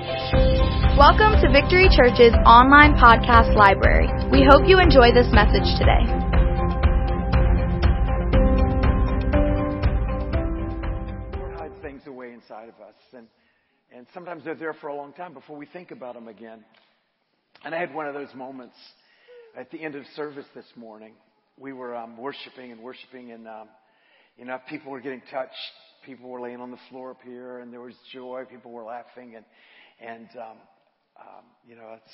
Welcome to Victory Church's online podcast library. We hope you enjoy this message today. Lord hides things away inside of us, and and sometimes they're there for a long time before we think about them again. And I had one of those moments at the end of service this morning. We were um, worshiping and worshiping, and um, you know, people were getting touched. People were laying on the floor up here, and there was joy. People were laughing, and and um, um, you know, it's.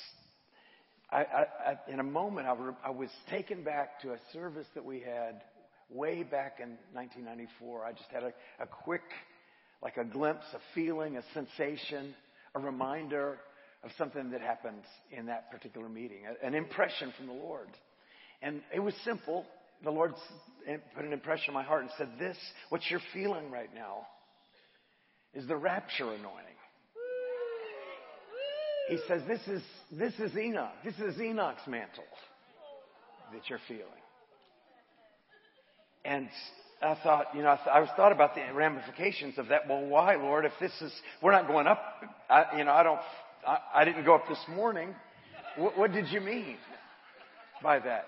I, I, in a moment, I, re, I was taken back to a service that we had way back in 1994. I just had a, a quick, like a glimpse, a feeling, a sensation, a reminder of something that happened in that particular meeting, an impression from the Lord. And it was simple. The Lord put an impression in my heart and said, This, what you're feeling right now, is the rapture anointing. He says, This is, this is Enoch. This is Enoch's mantle that you're feeling. And I thought, you know, I, th- I was thought about the ramifications of that. Well, why, Lord? If this is, we're not going up. I, you know, I don't. I, I didn't go up this morning. What, what did you mean by that?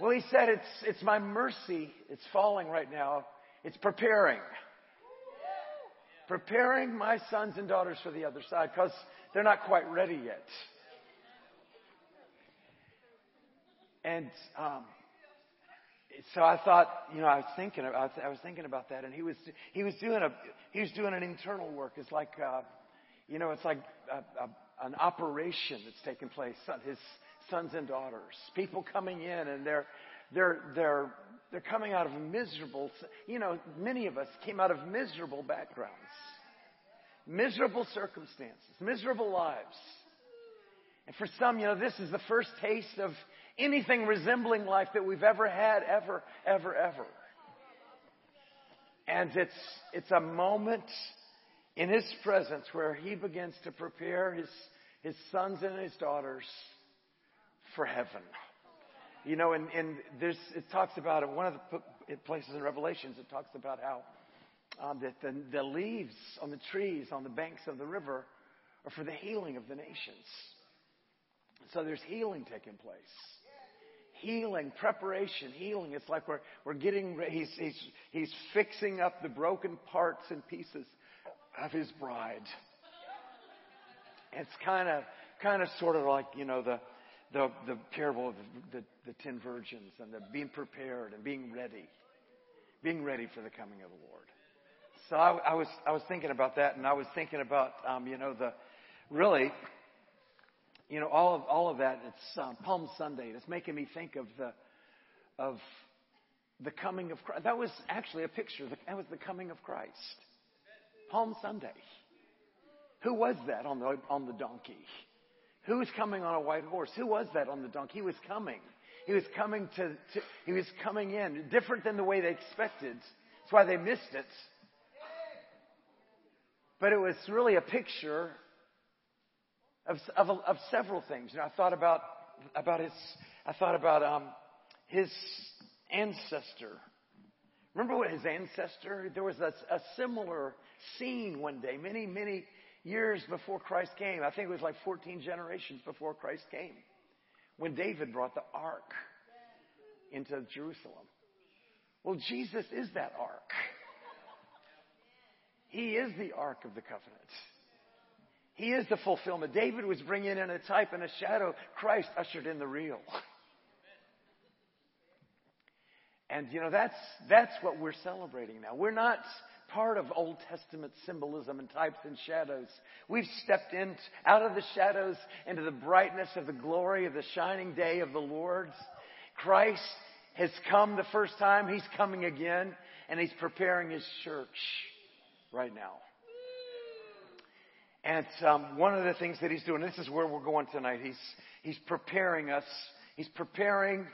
Well, he said it's it's my mercy. It's falling right now. It's preparing, preparing my sons and daughters for the other side because they're not quite ready yet. And um, so I thought, you know, I was thinking, I I was thinking about that, and he was he was doing a he was doing an internal work. It's like, uh, you know, it's like a, a, an operation that's taking place. His sons and daughters, people coming in, and they're they're they're they're coming out of miserable. You know, many of us came out of miserable backgrounds, miserable circumstances, miserable lives. And for some, you know, this is the first taste of anything resembling life that we've ever had, ever, ever, ever. And it's, it's a moment in His presence where He begins to prepare His, His sons and His daughters for heaven. You know, and, and there's, it talks about one of the places in Revelations, it talks about how um, that the, the leaves on the trees on the banks of the river are for the healing of the nations. So there's healing taking place. Healing, preparation, healing. It's like we're, we're getting, he's, he's, he's fixing up the broken parts and pieces of his bride. It's kind of, kind of sort of like, you know, the, the, the parable of the, the, the ten virgins and the being prepared and being ready. Being ready for the coming of the Lord. So I, I was, I was thinking about that and I was thinking about, um, you know, the, really, you know, all of, all of that, it's um, Palm Sunday. It's making me think of the, of the coming of Christ. That was actually a picture. That was the coming of Christ. Palm Sunday. Who was that on the, on the donkey? Who was coming on a white horse? Who was that on the donkey? He was coming. He was coming to, to he was coming in. Different than the way they expected. That's why they missed it. But it was really a picture of, of, of several things. You know, I thought about, about his, I thought about, um, his ancestor. Remember what his ancestor, there was a, a similar scene one day, many, many years before Christ came. I think it was like 14 generations before Christ came. When David brought the ark into Jerusalem. Well, Jesus is that ark. He is the ark of the covenant. He is the fulfillment. David was bringing in a type and a shadow. Christ ushered in the real. And you know, that's, that's what we're celebrating now. We're not part of Old Testament symbolism and types and shadows. We've stepped in out of the shadows into the brightness of the glory of the shining day of the Lord's. Christ has come the first time. He's coming again and he's preparing his church right now. And um, one of the things that he's doing, this is where we're going tonight. He's he's preparing us. He's preparing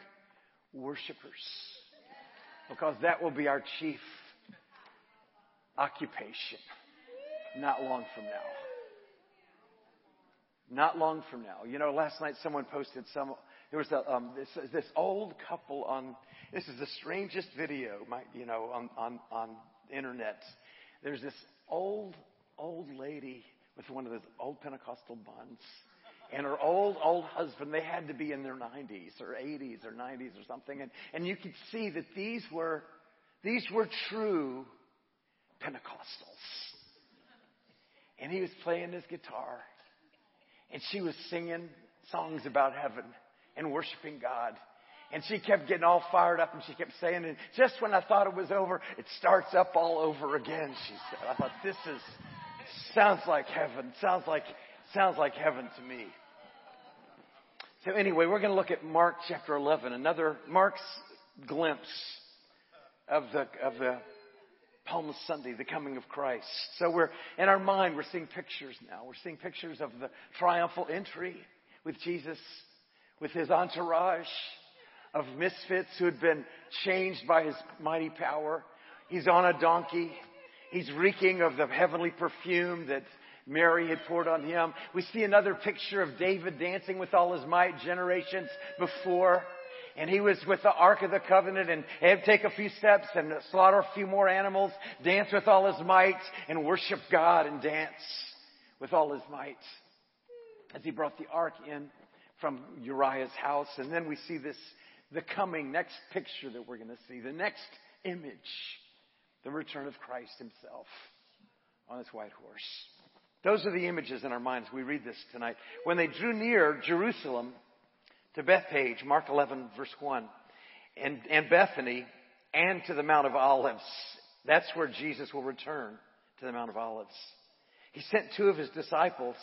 worshipers because that will be our chief occupation. Not long from now. Not long from now. You know, last night someone posted some. There was a, um, this, this old couple on. This is the strangest video, my, you know, on on on internet. There's this old old lady with one of those old Pentecostal buns. And her old, old husband, they had to be in their 90s or 80s or 90s or something. And, and you could see that these were, these were true Pentecostals. And he was playing his guitar. And she was singing songs about heaven and worshiping God. And she kept getting all fired up and she kept saying, and just when I thought it was over, it starts up all over again, she said. I thought, this is, sounds like heaven. Sounds like, sounds like heaven to me. So anyway, we're going to look at Mark chapter 11, another Mark's glimpse of the, of the Palm Sunday, the coming of Christ. So we're, in our mind, we're seeing pictures now. We're seeing pictures of the triumphal entry with Jesus, with his entourage of misfits who had been changed by his mighty power. He's on a donkey. He's reeking of the heavenly perfume that Mary had poured on him. We see another picture of David dancing with all his might generations before. And he was with the Ark of the Covenant and take a few steps and slaughter a few more animals, dance with all his might, and worship God and dance with all his might. As he brought the Ark in from Uriah's house. And then we see this, the coming next picture that we're going to see, the next image, the return of Christ himself on his white horse. Those are the images in our minds. We read this tonight. When they drew near Jerusalem to Bethphage, Mark 11 verse 1, and, and Bethany, and to the Mount of Olives. That's where Jesus will return to the Mount of Olives. He sent two of his disciples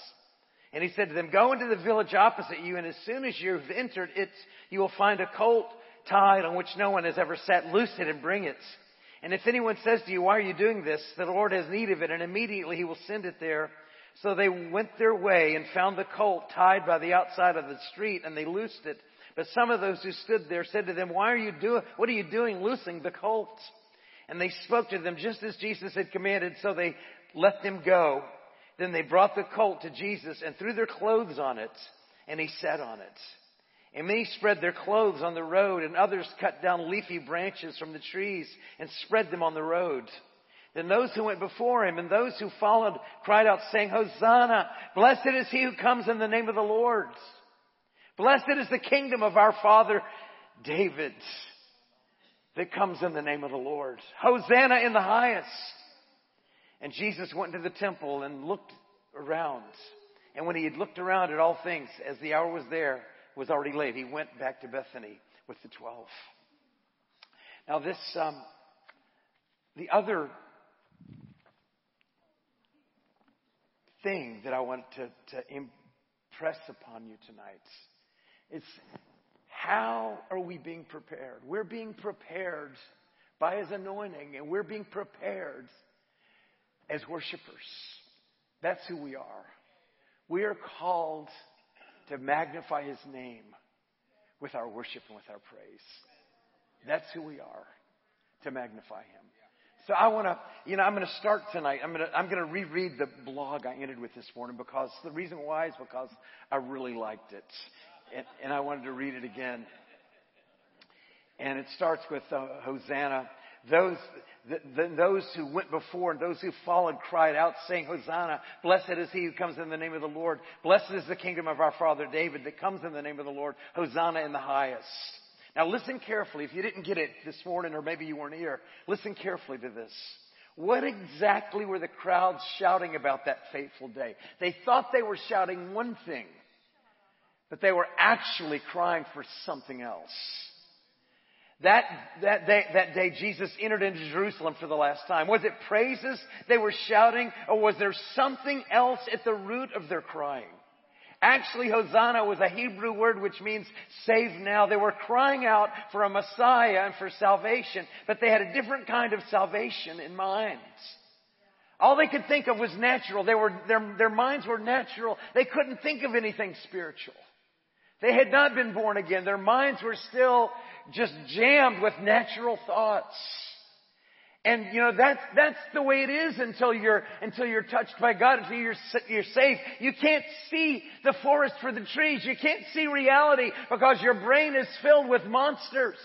and he said to them, go into the village opposite you and as soon as you've entered it, you will find a colt tied on which no one has ever sat. Loose it and bring it. And if anyone says to you, why are you doing this? The Lord has need of it and immediately he will send it there. So they went their way and found the colt tied by the outside of the street and they loosed it. But some of those who stood there said to them, why are you doing, what are you doing loosing the colt? And they spoke to them just as Jesus had commanded, so they let them go. Then they brought the colt to Jesus and threw their clothes on it, and he sat on it. And many spread their clothes on the road, and others cut down leafy branches from the trees and spread them on the road. Then those who went before him and those who followed cried out saying, Hosanna! Blessed is he who comes in the name of the Lord. Blessed is the kingdom of our father David that comes in the name of the Lord. Hosanna in the highest. And Jesus went into the temple and looked around. And when he had looked around at all things, as the hour was there, was already late, he went back to Bethany with the twelve. Now this, um, the other thing that I want to, to impress upon you tonight is how are we being prepared? We're being prepared by His anointing and we're being prepared as worshipers. That's who we are. We are called to magnify His name with our worship and with our praise. That's who we are, to magnify Him. So I want to, you know, I'm going to start tonight. I'm going to, I'm going to reread the blog I ended with this morning because the reason why is because I really liked it. And, and I wanted to read it again. And it starts with uh, Hosanna. Those, the, the, those who went before and those who followed cried out saying, Hosanna, blessed is he who comes in the name of the Lord. Blessed is the kingdom of our father David that comes in the name of the Lord. Hosanna in the highest. Now listen carefully. If you didn't get it this morning or maybe you weren't here, listen carefully to this. What exactly were the crowds shouting about that fateful day? They thought they were shouting one thing, but they were actually crying for something else. That, that, day, that day Jesus entered into Jerusalem for the last time. Was it praises they were shouting or was there something else at the root of their crying? Actually, Hosanna was a Hebrew word which means save now. They were crying out for a Messiah and for salvation, but they had a different kind of salvation in mind. All they could think of was natural. They were, their, their minds were natural. They couldn't think of anything spiritual. They had not been born again. Their minds were still just jammed with natural thoughts. And you know, that's, that's the way it is until you're, until you're touched by God, until you're, you're saved. You can't see the forest for the trees. You can't see reality because your brain is filled with monsters.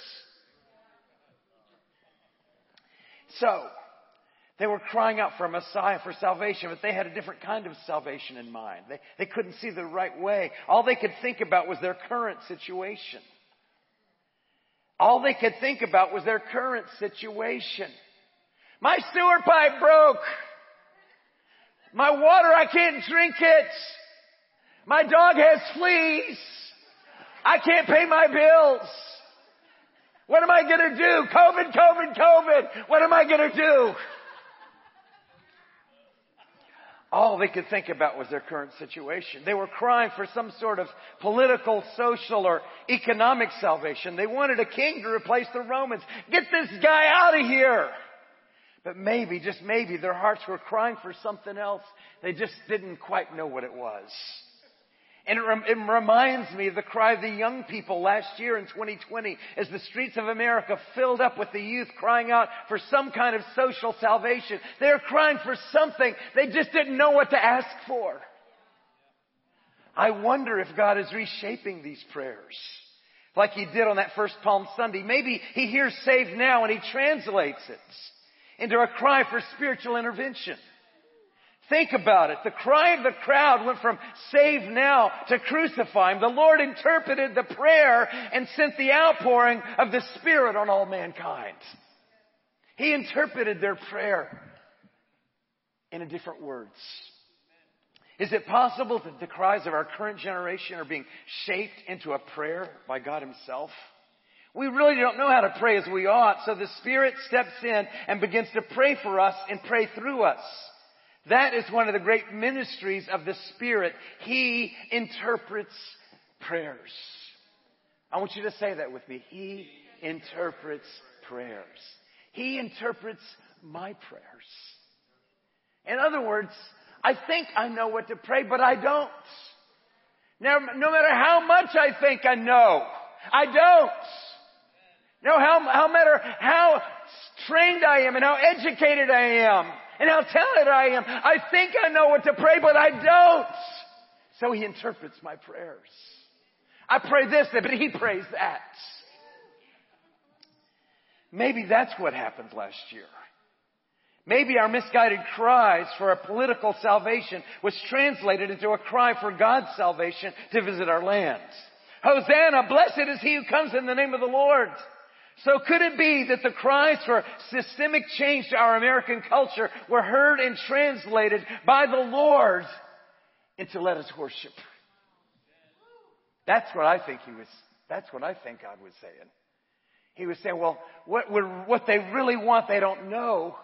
So, They were crying out for a Messiah, for salvation, but they had a different kind of salvation in mind. They, they couldn't see the right way. All they could think about was their current situation. All they could think about was their current situation. My sewer pipe broke. My water, I can't drink it. My dog has fleas. I can't pay my bills. What am I gonna do? COVID, COVID, COVID. What am I gonna do? All they could think about was their current situation. They were crying for some sort of political, social, or economic salvation. They wanted a king to replace the Romans. Get this guy out of here! But maybe, just maybe, their hearts were crying for something else. They just didn't quite know what it was. And it, rem- it, reminds me of the cry of the young people last year in 2020 as the streets of America filled up with the youth crying out for some kind of social salvation. They were crying for something. They just didn't know what to ask for. I wonder if God is reshaping these prayers like he did on that first Palm Sunday. Maybe he hears saved now and he translates it into a cry for spiritual intervention. Think about it. The cry of the crowd went from save now to crucify him. The Lord interpreted the prayer and sent the outpouring of the Spirit on all mankind. He interpreted their prayer in different words. Is it possible that the cries of our current generation are being shaped into a prayer by God Himself? We really don't know how to pray as we ought, so the Spirit steps in and begins to pray for us and pray through us. That is one of the great ministries of the Spirit. He interprets prayers. I want you to say that with me. He interprets prayers. He interprets my prayers. In other words, I think I know what to pray, but I don't. Now, no matter how much I think I know, I don't. No, how, how matter how trained I am and how educated I am, and how talented I am. I think I know what to pray, but I don't. So he interprets my prayers. I pray this, but he prays that. Maybe that's what happened last year. Maybe our misguided cries for a political salvation was translated into a cry for God's salvation to visit our land. Hosanna, blessed is he who comes in the name of the Lord. So could it be that the cries for systemic change to our American culture were heard and translated by the Lord into let us worship? That's what I think he was, that's what I think God was saying. He was saying, well, what, what they really want, they don't know.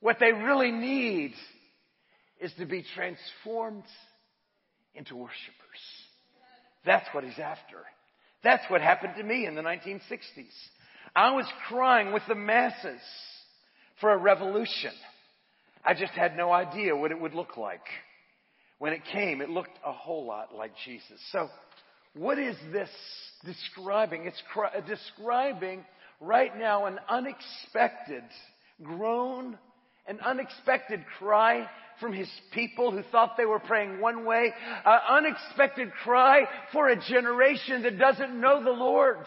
What they really need is to be transformed into worshipers. That's what he's after. That's what happened to me in the 1960s. I was crying with the masses for a revolution. I just had no idea what it would look like. When it came, it looked a whole lot like Jesus. So, what is this describing? It's cry, describing right now an unexpected groan, an unexpected cry from his people who thought they were praying one way, an unexpected cry for a generation that doesn't know the Lord.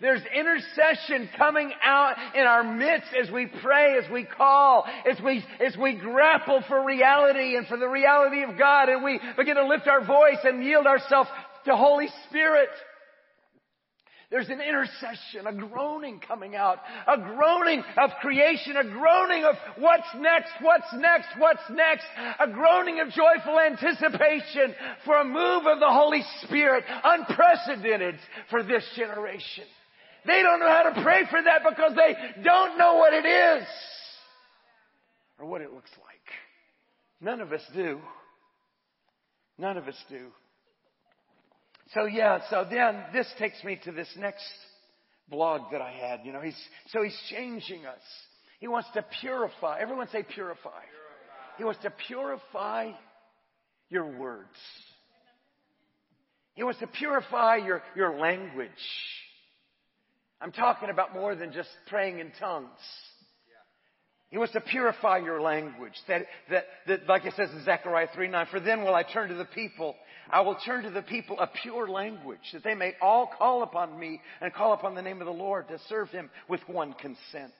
There's intercession coming out in our midst as we pray, as we call, as we, as we grapple for reality and for the reality of God and we begin to lift our voice and yield ourselves to Holy Spirit. There's an intercession, a groaning coming out, a groaning of creation, a groaning of what's next, what's next, what's next, a groaning of joyful anticipation for a move of the Holy Spirit, unprecedented for this generation. They don't know how to pray for that because they don't know what it is or what it looks like. None of us do. None of us do. So yeah, so then this takes me to this next blog that I had. You know, he's, so he's changing us. He wants to purify. Everyone say purify. purify. He wants to purify your words. He wants to purify your, your language. I'm talking about more than just praying in tongues. He wants to purify your language. That, that, that, like it says in Zechariah 3 9, for then will I turn to the people. I will turn to the people a pure language, that they may all call upon me and call upon the name of the Lord to serve him with one consent.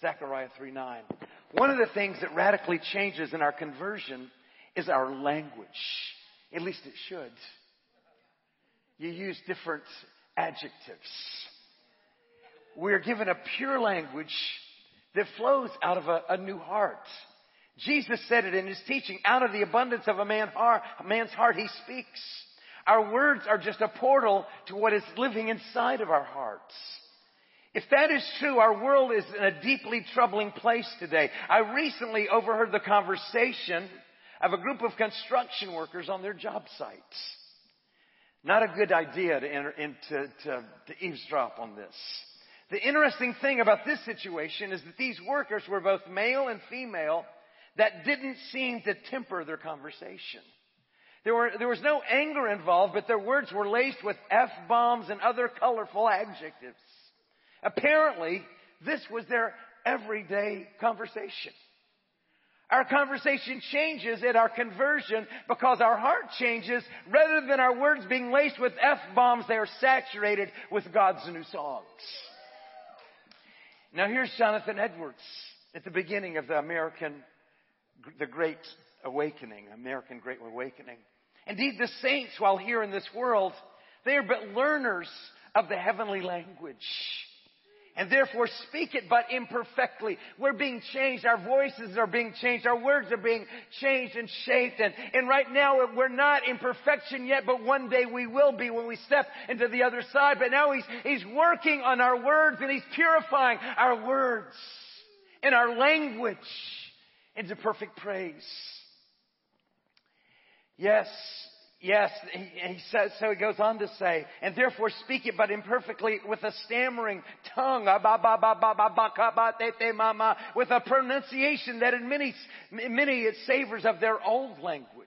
Zechariah 3 9. One of the things that radically changes in our conversion is our language. At least it should. You use different adjectives. We're given a pure language that flows out of a, a new heart. Jesus said it in his teaching, out of the abundance of a, man heart, a man's heart he speaks. Our words are just a portal to what is living inside of our hearts. If that is true, our world is in a deeply troubling place today. I recently overheard the conversation of a group of construction workers on their job sites. Not a good idea to, enter, into, to, to eavesdrop on this. The interesting thing about this situation is that these workers were both male and female that didn't seem to temper their conversation. There, were, there was no anger involved, but their words were laced with F-bombs and other colorful adjectives. Apparently, this was their everyday conversation. Our conversation changes at our conversion because our heart changes. Rather than our words being laced with F-bombs, they are saturated with God's new songs. Now here's Jonathan Edwards at the beginning of the American, the Great Awakening, American Great Awakening. Indeed, the saints, while here in this world, they are but learners of the heavenly language and therefore speak it but imperfectly. We're being changed. Our voices are being changed. Our words are being changed and shaped. And, and right now we're not in perfection yet, but one day we will be when we step into the other side. But now He's, He's working on our words and He's purifying our words and our language into perfect praise. Yes, Yes, he, he, says, so he goes on to say, and therefore speak it but imperfectly with a stammering tongue, with a pronunciation that in many, many it savors of their old language.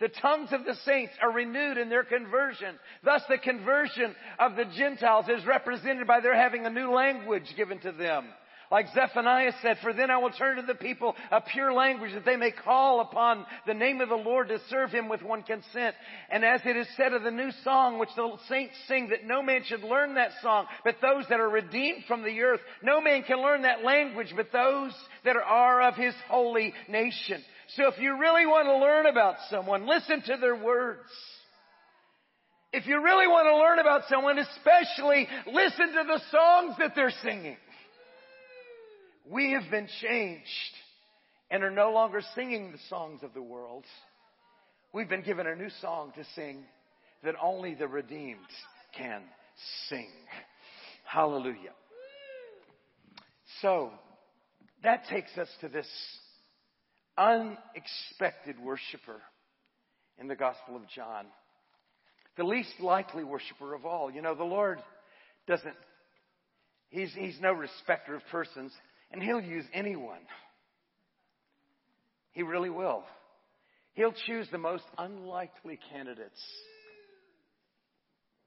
The tongues of the saints are renewed in their conversion. Thus the conversion of the Gentiles is represented by their having a new language given to them. Like Zephaniah said, for then I will turn to the people a pure language that they may call upon the name of the Lord to serve him with one consent. And as it is said of the new song which the saints sing that no man should learn that song, but those that are redeemed from the earth. No man can learn that language, but those that are of his holy nation. So if you really want to learn about someone, listen to their words. If you really want to learn about someone, especially listen to the songs that they're singing. We have been changed and are no longer singing the songs of the world. We've been given a new song to sing that only the redeemed can sing. Hallelujah. So, that takes us to this unexpected worshiper in the Gospel of John. The least likely worshiper of all. You know, the Lord doesn't, He's, he's no respecter of persons. And He'll use anyone. He really will. He'll choose the most unlikely candidates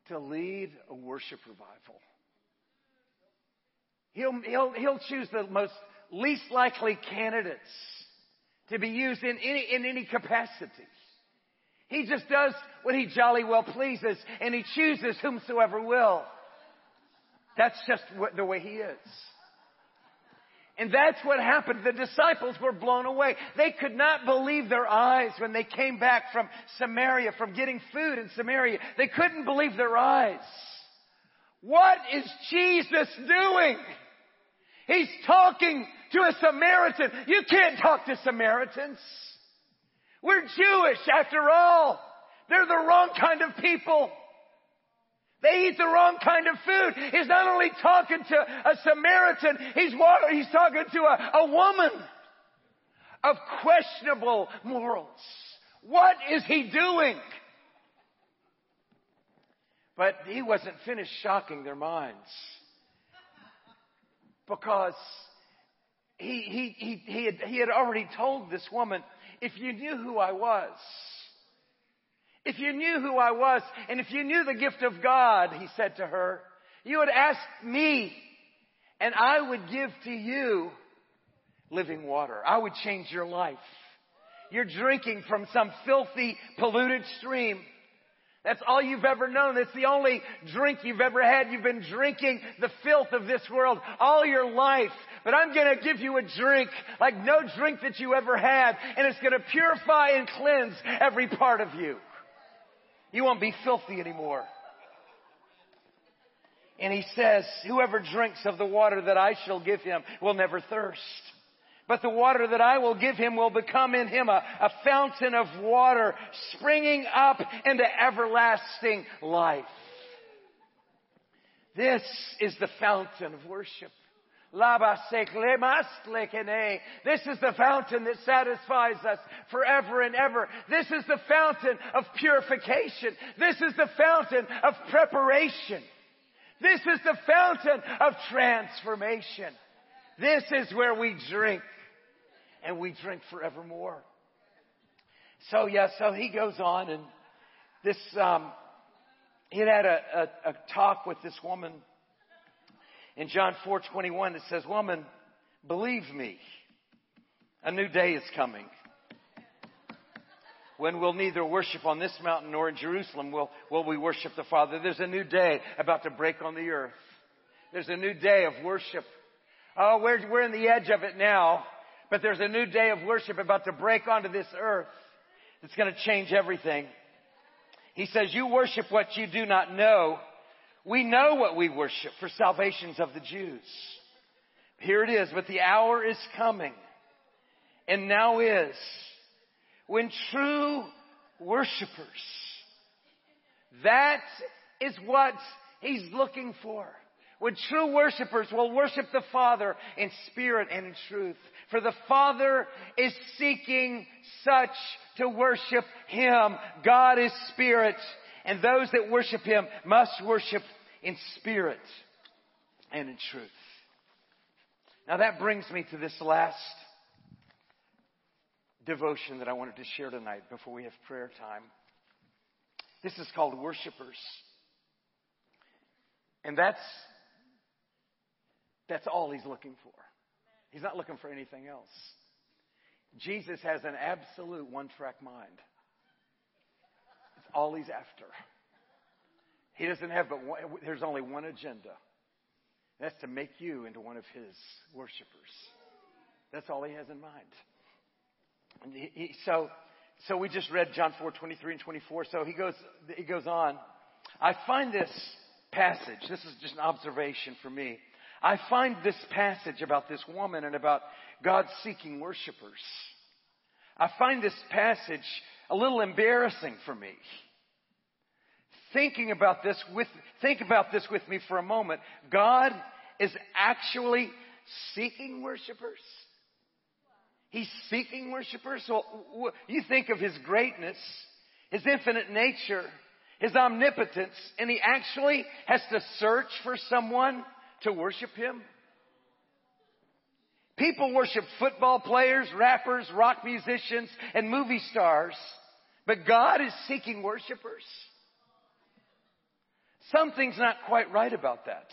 to lead a worship revival. He'll, he'll, he'll choose the most least likely candidates to be used in any, in any capacity. He just does what he jolly well pleases and he chooses whomsoever will. That's just what, the way he is. And that's what happened. The disciples were blown away. They could not believe their eyes when they came back from Samaria, from getting food in Samaria. They couldn't believe their eyes. What is Jesus doing? He's talking to a Samaritan. You can't talk to Samaritans. We're Jewish after all. They're the wrong kind of people. They eat the wrong kind of food. He's not only talking to a Samaritan, he's, he's talking to a, a woman of questionable morals. What is he doing? But he wasn't finished shocking their minds. Because he, he, he, he, had, he had already told this woman, if you knew who I was, if you knew who I was, and if you knew the gift of God, he said to her, you would ask me, and I would give to you living water. I would change your life. You're drinking from some filthy, polluted stream That's all you've ever known. It's the only drink you've ever had. You've been drinking the filth of this world all your life. But I'm going to give you a drink like no drink that you ever had. And it's going to purify and cleanse every part of you. You won't be filthy anymore. And he says, whoever drinks of the water that I shall give him will never thirst. But the water that I will give him will become in him a, a fountain of water springing up into everlasting life. This is the fountain of worship. This is the fountain that satisfies us forever and ever. This is the fountain of purification. This is the fountain of preparation. This is the fountain of transformation. This is where we drink and we drink forevermore. So yeah, so he goes on and this, um, he had a, a, a talk with this woman in John 4:21 it says, "Woman, believe me, a new day is coming." When we'll neither worship on this mountain nor in Jerusalem will, will we worship the Father. There's a new day about to break on the earth. There's a new day of worship. Oh, we're, we're in the edge of it now, but there's a new day of worship about to break onto this earth. It's going to change everything. He says, you worship what you do not know. We know what we worship for salvations of the Jews. Here it is, but the hour is coming and now is when true worshipers, that is what he's looking for. When true worshipers will worship the Father in spirit and in truth. For the Father is seeking such to worship Him. God is spirit, and those that worship Him must worship in spirit and in truth. Now that brings me to this last devotion that I wanted to share tonight before we have prayer time. This is called Worshipers. And that's, that's all he's looking for. He's not looking for anything else. Jesus has an absolute one track mind. All he's after. He doesn't have but one, there's only one agenda. That's to make you into one of his worshipers. That's all he has in mind. He, he, so, so we just read John 4, 23 and 24. So he goes, he goes on. I find this passage, this is just an observation for me. I find this passage about this woman and about God seeking worshipers. I find this passage a little embarrassing for me. Thinking about this with, think about this with me for a moment. God is actually seeking worshipers. He's seeking worshipers. So you think of His greatness, His infinite nature, His omnipotence, and He actually has to search for someone to worship Him. People worship football players, rappers, rock musicians, and movie stars, but God is seeking worshipers. Something's not quite right about that.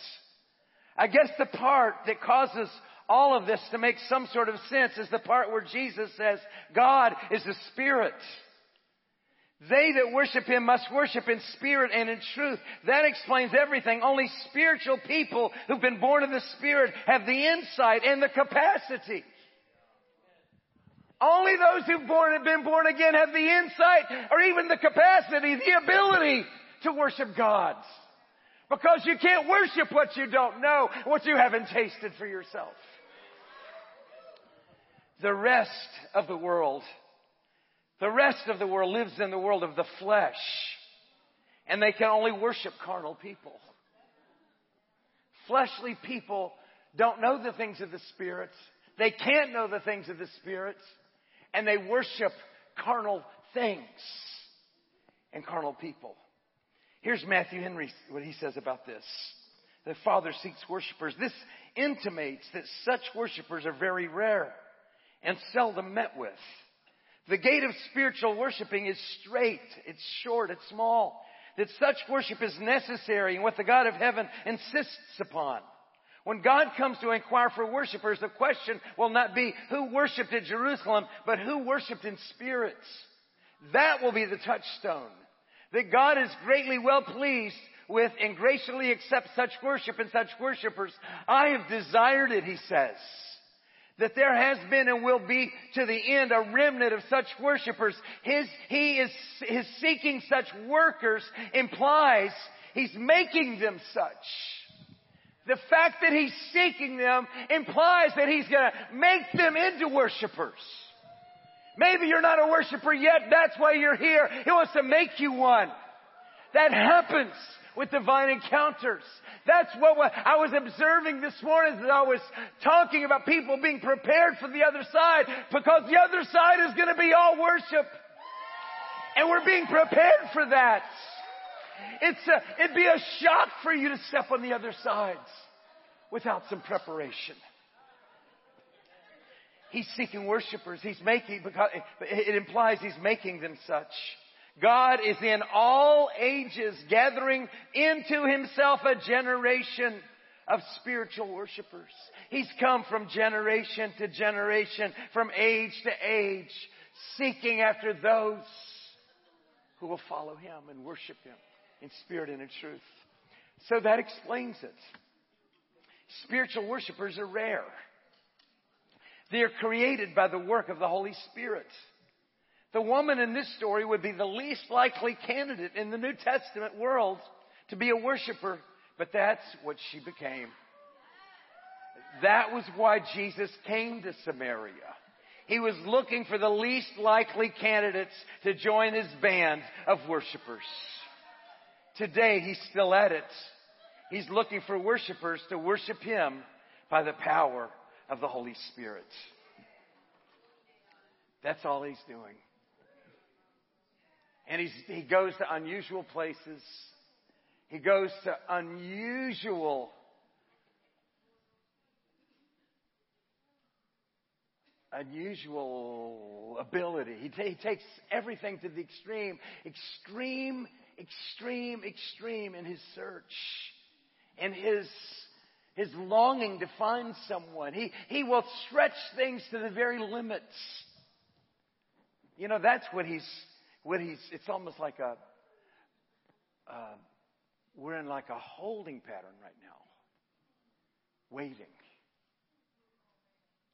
I guess the part that causes all of this to make some sort of sense is the part where Jesus says, God is the Spirit. They that worship Him must worship in spirit and in truth. That explains everything. Only spiritual people who've been born of the Spirit have the insight and the capacity. Only those who've born, been born again have the insight or even the capacity, the ability to worship God. Because you can't worship what you don't know, what you haven't tasted for yourself. The rest of the world, the rest of the world lives in the world of the flesh. And they can only worship carnal people. Fleshly people don't know the things of the spirits. They can't know the things of the spirits, And they worship carnal things and carnal people. Here's Matthew Henry, what he says about this. The Father seeks worshipers. This intimates that such worshipers are very rare and seldom met with. The gate of spiritual worshiping is straight, it's short, it's small. That such worship is necessary and what the God of heaven insists upon. When God comes to inquire for worshipers, the question will not be who worshiped at Jerusalem, but who worshiped in spirits. That will be the touchstone. that God is greatly well pleased with and graciously accepts such worship and such worshipers. I have desired it, he says. That there has been and will be to the end a remnant of such worshipers. His, he is, his seeking such workers implies he's making them such. The fact that he's seeking them implies that he's to make them into worshipers. Maybe you're not a worshiper yet. That's why you're here. He wants to make you one. That happens with divine encounters. That's what I was observing this morning as I was talking about people being prepared for the other side because the other side is going to be all worship. And we're being prepared for that. It's a, it'd be a shock for you to step on the other sides without some preparation. He's seeking worshipers. He's making, because it implies he's making them such. God is in all ages gathering into himself a generation of spiritual worshipers. He's come from generation to generation, from age to age, seeking after those who will follow him and worship him in spirit and in truth. So that explains it. Spiritual worshipers are rare. They are created by the work of the Holy Spirit. The woman in this story would be the least likely candidate in the New Testament world to be a worshiper, but that's what she became. That was why Jesus came to Samaria. He was looking for the least likely candidates to join his band of worshipers. Today, he's still at it. He's looking for worshipers to worship him by the power of the Holy Spirit. That's all he's doing. And he's, he goes to unusual places. He goes to unusual unusual ability. He, t- he, takes everything to the extreme, extreme, extreme, extreme in his search and his his longing to find someone. He, he will stretch things to the very limits. You know, that's what he's, what he's, it's almost like a, uh, we're in like a holding pattern right now. Waiting.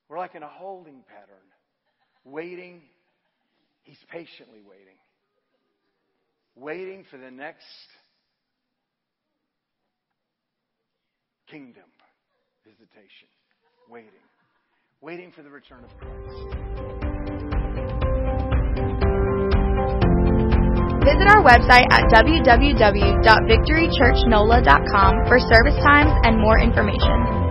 We're like in a holding pattern. Waiting. He's patiently waiting. Waiting for the next kingdom visitation. Waiting. Waiting for the return of Christ. Visit our website at www.victorychurchnola.com for service times and more information.